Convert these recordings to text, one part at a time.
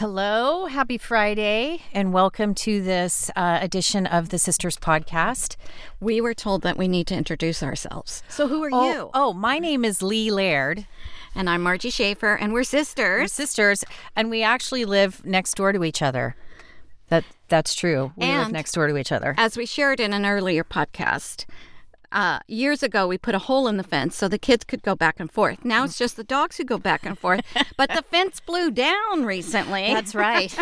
Hello, happy Friday, and welcome to this uh, edition of the Sisters Podcast. We were told that we need to introduce ourselves. So, who are oh, you? Oh, my name is Leigh Laird. And I'm Marjie Schaefer, and we're sisters. We're sisters, and we actually live next door to each other. That that's true. We and live next door to each other. As we shared in an earlier podcast, uh, years ago, we put a hole in the fence so the kids could go back and forth. Now it's just the dogs who go back and forth. But the fence blew down recently. That's right.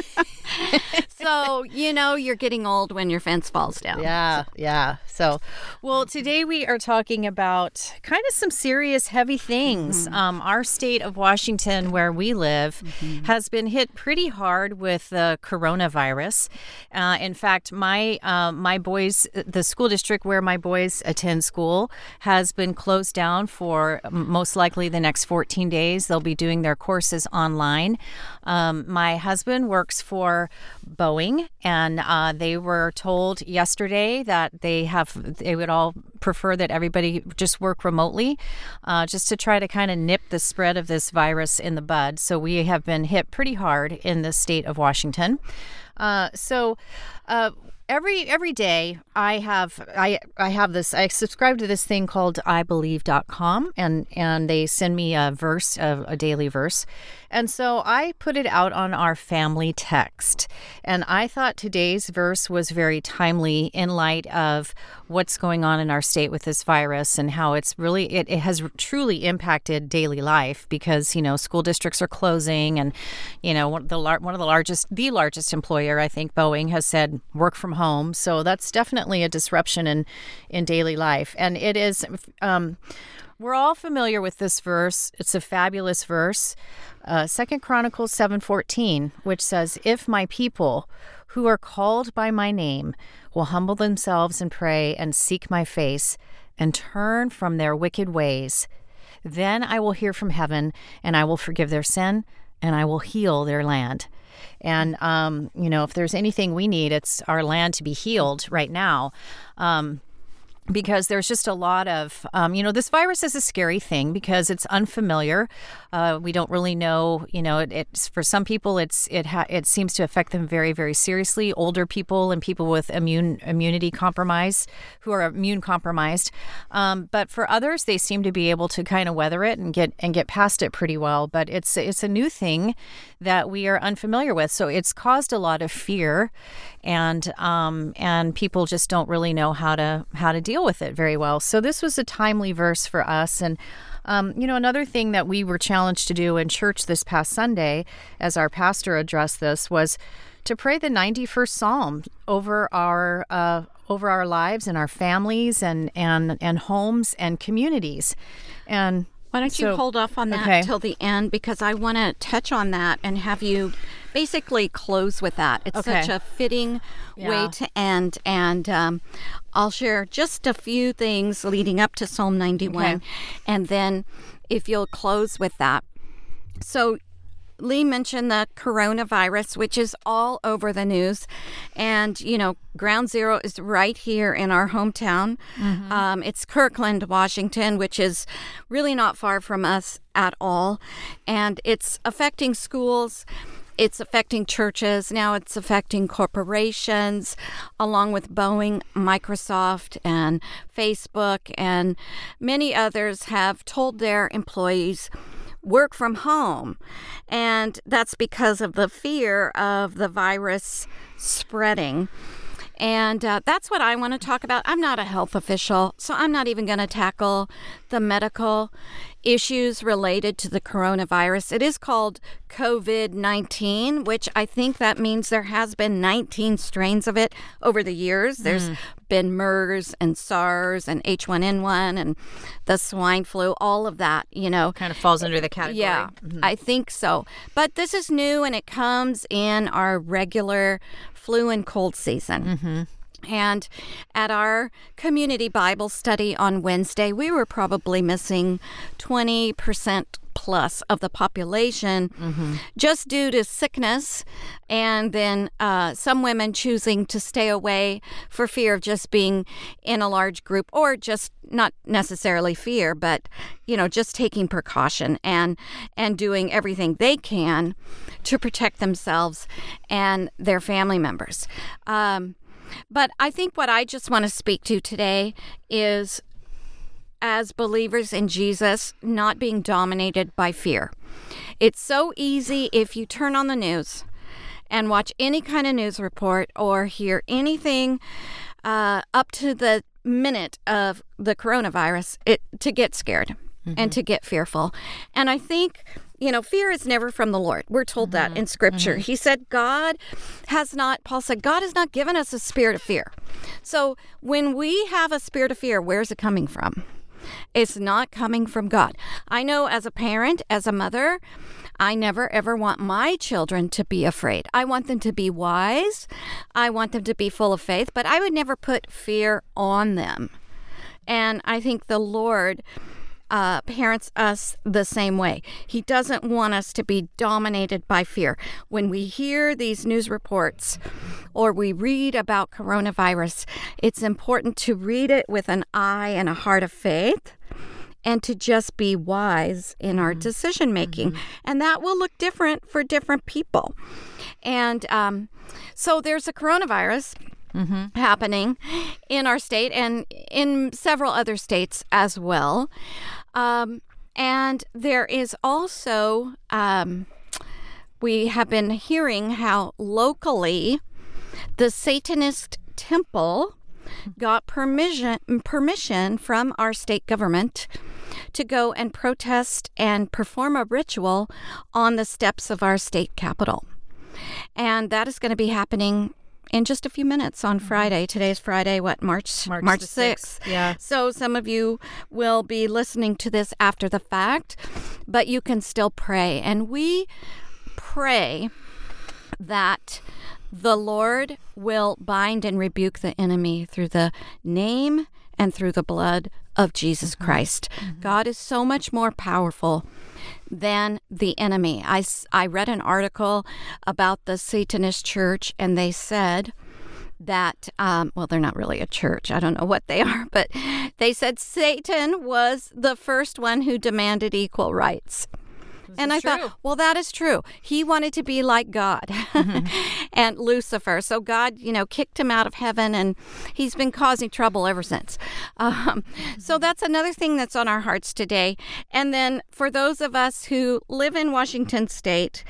so, you know, you're getting old when your fence falls down. Yeah, yeah. So, well, today we are talking about kind of some serious, heavy things. Mm-hmm. Um, our state of Washington, where we live, mm-hmm. has been hit pretty hard with the coronavirus. Uh, in fact, my uh, my boys, the school district where my boys attend school has been closed down for most likely the next 14 days. They'll be doing their courses online. Um, my husband works for Boeing, and uh, they were told yesterday that they have they would all prefer that everybody just work remotely, uh, just to try to kind of nip the spread of this virus in the bud. So we have been hit pretty hard in the state of Washington. Uh, so, uh, every every day I have I I have this I subscribe to this thing called ibelieve.com and and they send me a verse a, a daily verse and so I put it out on our family text. And I thought today's verse was very timely in light of what's going on in our state with this virus and how it's really, it, it has truly impacted daily life because, you know, school districts are closing and, you know, one of the, one of the largest, the largest employer, I think, Boeing has said work from home. So that's definitely a disruption in, in daily life. And it is, um, we're all familiar with this verse. It's a fabulous verse. Uh, Second Chronicles 7:14, which says, "If my people who are called by my name will humble themselves and pray and seek my face and turn from their wicked ways, then I will hear from heaven and I will forgive their sin and I will heal their land." And um, you know, if there's anything we need, it's our land to be healed right now. Um, because there's just a lot of, um, you know, this virus is a scary thing because it's unfamiliar. Uh, we don't really know, you know, it, it's for some people it's it ha- it seems to affect them very very seriously. Older people and people with immune immunity compromise who are immune compromised, um, but for others they seem to be able to kind of weather it and get and get past it pretty well. But it's it's a new thing that we are unfamiliar with, so it's caused a lot of fear, and um, and people just don't really know how to how to deal with it very well. So this was a timely verse for us and. Um, you know, another thing that we were challenged to do in church this past Sunday, as our pastor addressed this, was to pray the 91st Psalm over our uh, over our lives and our families and and and homes and communities. And why don't so, you hold off on that okay. till the end because I want to touch on that and have you basically close with that. It's okay. such a fitting yeah. way to end, and um, I'll share just a few things leading up to Psalm 91, okay. and then if you'll close with that. So Leigh mentioned the coronavirus, which is all over the news. And, you know, ground zero is right here in our hometown. Mm-hmm. Um, it's Kirkland, Washington, which is really not far from us at all. And it's affecting schools. It's affecting churches. Now it's affecting corporations, along with Boeing, Microsoft, and Facebook, and many others have told their employees work from home. And that's because of the fear of the virus spreading. And uh, that's what I want to talk about. I'm not a health official, so I'm not even going to tackle the medical issues related to the coronavirus. It is called COVID 19, which I think that means there has been 19 strains of it over the years. There's mm. been MERS and SARS and H1N1 and the swine flu, all of that, you know. Kind of falls under the category. Yeah, mm-hmm. I think so. But this is new and it comes in our regular flu and cold season. Mm-hmm. And at our community Bible study on Wednesday, we were probably missing 20% plus of the population mm-hmm. just due to sickness and then uh, some women choosing to stay away for fear of just being in a large group or just not necessarily fear but you know just taking precaution and and doing everything they can to protect themselves and their family members um, but I think what I just want to speak to today is as believers in Jesus, not being dominated by fear. It's so easy if you turn on the news and watch any kind of news report or hear anything uh, up to the minute of the coronavirus it, to get scared mm-hmm. and to get fearful. And I think you know, fear is never from the Lord. We're told mm-hmm. that in scripture. Mm-hmm. He said, God has not, Paul said, God has not given us a spirit of fear. So when we have a spirit of fear, where's it coming from? It's not coming from God. I know as a parent, as a mother, I never ever want my children to be afraid. I want them to be wise. I want them to be full of faith, but I would never put fear on them. And I think the Lord uh, parents us the same way. He doesn't want us to be dominated by fear. When we hear these news reports or we read about coronavirus, it's important to read it with an eye and a heart of faith and to just be wise in our mm-hmm. decision making. Mm-hmm. And that will look different for different people. And um, so there's a coronavirus mm-hmm. happening in our state and in several other states as well. Um, and there is also, um, we have been hearing how locally the Satanist temple got permission permission from our state government to go and protest and perform a ritual on the steps of our state capitol. And that is going to be happening in just a few minutes on mm-hmm. Friday. Today's Friday, what, March? March, March 6th. 6th. Yeah. So some of you will be listening to this after the fact, but you can still pray. And we pray that the Lord will bind and rebuke the enemy through the name and through the blood of Jesus mm-hmm. Christ. Mm-hmm. God is so much more powerful than the enemy. I, I read an article about the Satanist church, and they said that, um, well, they're not really a church. I don't know what they are, but they said Satan was the first one who demanded equal rights. This and I true. thought, well, that is true. He wanted to be like God mm-hmm. and Lucifer. So God, you know, kicked him out of heaven and he's been causing trouble ever since. Um, so mm-hmm. that's another thing that's on our hearts today. And then for those of us who live in Washington state,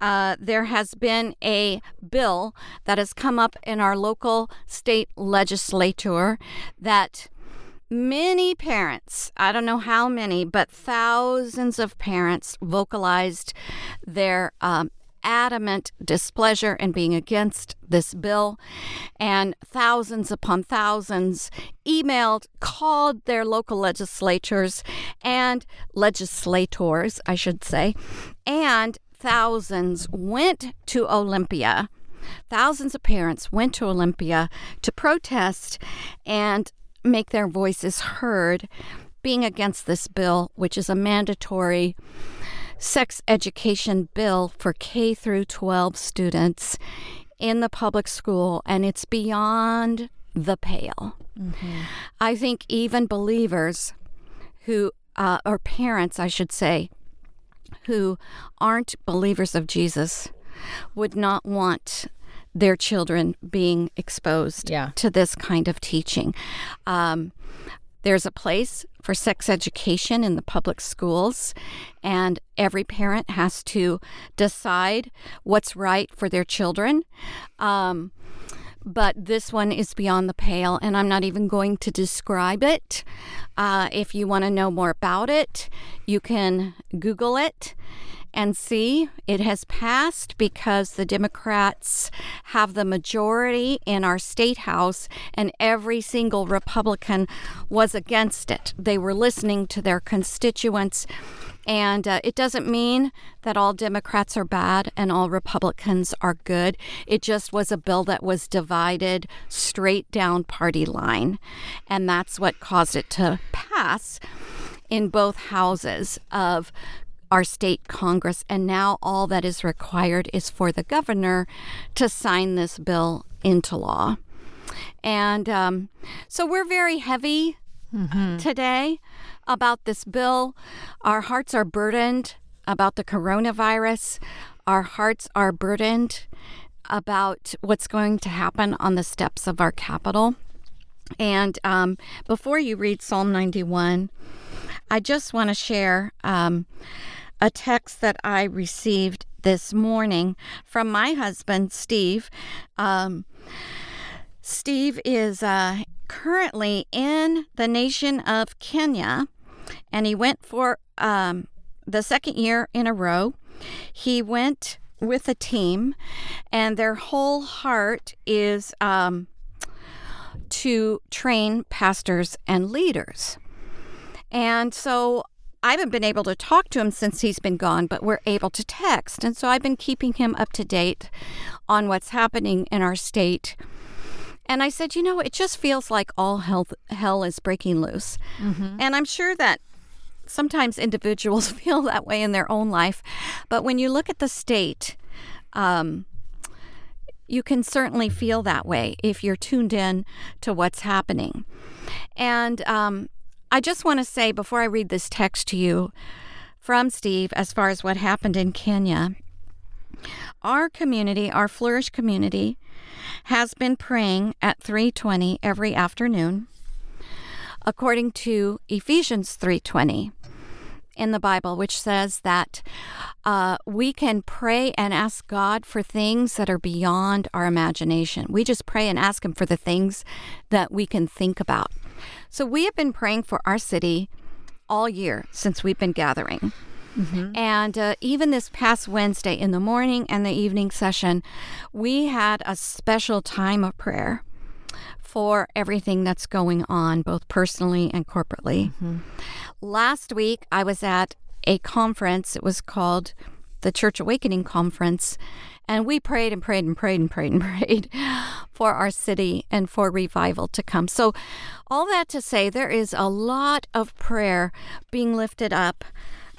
uh, there has been a bill that has come up in our local state legislature that many parents, I don't know how many, but thousands of parents vocalized their um, adamant displeasure and being against this bill. And thousands upon thousands emailed, called their local legislatures and legislators, I should say, and thousands went to Olympia. Thousands of parents went to Olympia to protest, and make their voices heard being against this bill, which is a mandatory sex education bill for K through 12 students in the public school, and it's beyond the pale. Mm-hmm. I think even believers who, uh, or parents, I should say, who aren't believers of Jesus would not want their children being exposed yeah. to this kind of teaching. Um, there's a place for sex education in the public schools, and every parent has to decide what's right for their children. Um, but this one is beyond the pale, and I'm not even going to describe it. Uh, if you want to know more about it, you can Google it and see it has passed because the Democrats have the majority in our state house and every single Republican was against it. They were listening to their constituents And uh, it doesn't mean that all Democrats are bad and all Republicans are good. It just was a bill that was divided straight down party line. And that's what caused it to pass in both houses of our state Congress. And now all that is required is for the governor to sign this bill into law. And um, so we're very heavy mm-hmm. today about this bill. Our hearts are burdened about the coronavirus. Our hearts are burdened about what's going to happen on the steps of our Capitol. And um, before you read Psalm 91, I just want to share um, a text that I received this morning from my husband, Steve. Um, Steve is uh, currently in the nation of Kenya, and he went for um, the second year in a row. He went with a team, and their whole heart is um, to train pastors and leaders. And so I haven't been able to talk to him since he's been gone, but we're able to text. And so I've been keeping him up to date on what's happening in our state and I said, you know, it just feels like all hell, hell is breaking loose. Mm-hmm. And I'm sure that sometimes individuals feel that way in their own life. But when you look at the state, um, you can certainly feel that way if you're tuned in to what's happening. And um, I just want to say before I read this text to you from Steve, as far as what happened in Kenya, our community, our Flourish community, has been praying at 3:20 every afternoon according to Ephesians 3:20 in the Bible, which says that uh, we can pray and ask God for things that are beyond our imagination. We just pray and ask Him for the things that we can think about. So we have been praying for our city all year since we've been gathering. Mm-hmm. And uh, even this past Wednesday in the morning and the evening session, we had a special time of prayer for everything that's going on, both personally and corporately. Mm-hmm. Last week, I was at a conference. It was called the Church Awakening Conference. And we prayed and prayed and prayed and prayed and prayed for our city and for revival to come. So, all that to say, there is a lot of prayer being lifted up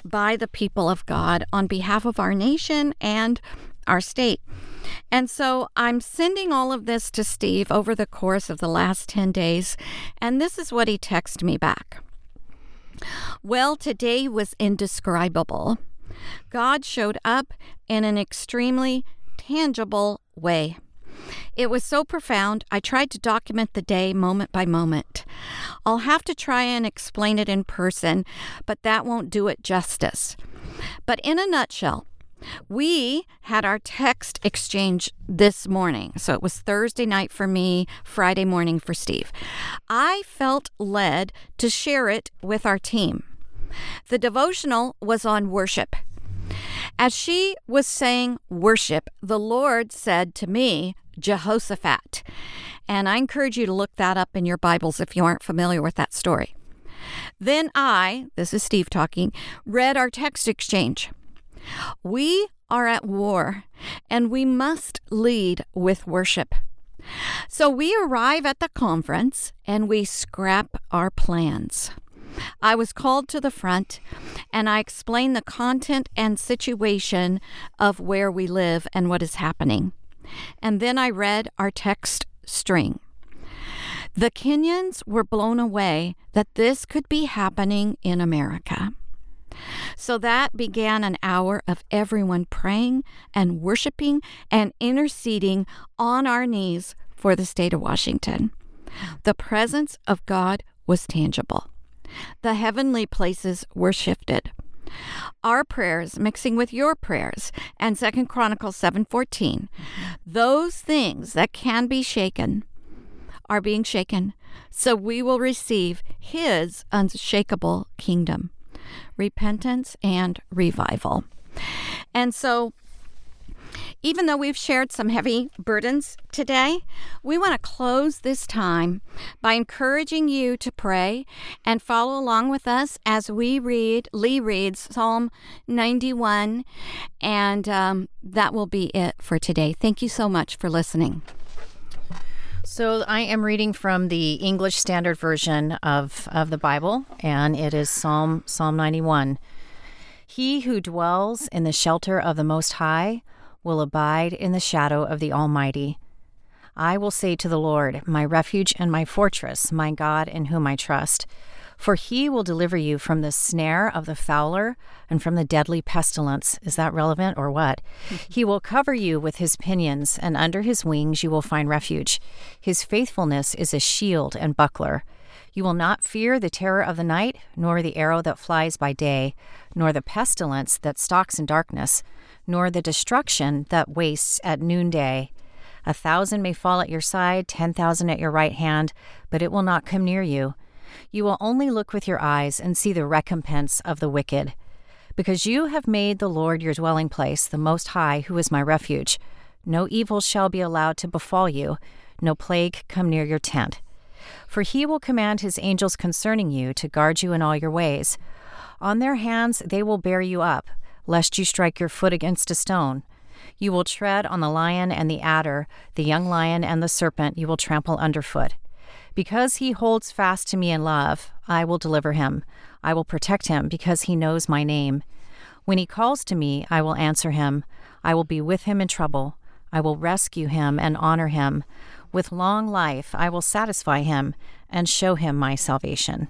by the people of God on behalf of our nation and our state. And so I'm sending all of this to Steve over the course of the last 10 days, and this is what he texted me back. Well, today was indescribable. God showed up in an extremely tangible way. It was so profound, I tried to document the day moment by moment. I'll have to try and explain it in person, but that won't do it justice. But in a nutshell, we had our text exchange this morning. So it was Thursday night for me, Friday morning for Steve. I felt led to share it with our team. The devotional was on worship. As she was saying worship, the Lord said to me, Jehoshaphat. And I encourage you to look that up in your Bibles if you aren't familiar with that story. Then I, this is Steve talking, read our text exchange. We are at war, and we must lead with worship. So we arrive at the conference and we scrap our plans. I was called to the front and I explained the content and situation of where we live and what is happening. And then I read our text string. The Kenyans were blown away that this could be happening in America. So that began an hour of everyone praying and worshiping and interceding on our knees for the state of Washington. The presence of God was tangible. The heavenly places were shifted. Our prayers mixing with your prayers and Second Chronicles 7:14. Those things that can be shaken are being shaken, so we will receive his unshakable kingdom, repentance and revival. And so even though we've shared some heavy burdens today, we want to close this time by encouraging you to pray and follow along with us as we read, Leigh reads Psalm 91, and um, that will be it for today. Thank you so much for listening. So I am reading from the English Standard Version of, of the Bible, and it is Psalm Psalm 91. He who dwells in the shelter of the Most High will abide in the shadow of the Almighty. I will say to the Lord, my refuge and my fortress, my God in whom I trust. For he will deliver you from the snare of the fowler and from the deadly pestilence. Is that relevant or what? Mm-hmm. he will cover you with his pinions, and under his wings you will find refuge. His faithfulness is a shield and buckler. You will not fear the terror of the night, nor the arrow that flies by day, nor the pestilence that stalks in darkness nor the destruction that wastes at noonday. A thousand may fall at your side, ten thousand at your right hand, but it will not come near you. You will only look with your eyes and see the recompense of the wicked. Because you have made the Lord your dwelling place, the Most High, who is my refuge. No evil shall be allowed to befall you, no plague come near your tent. For he will command his angels concerning you to guard you in all your ways. On their hands they will bear you up lest you strike your foot against a stone. You will tread on the lion and the adder, the young lion and the serpent you will trample underfoot. Because he holds fast to me in love, I will deliver him. I will protect him because he knows my name. When he calls to me, I will answer him. I will be with him in trouble. I will rescue him and honor him. With long life, I will satisfy him and show him my salvation.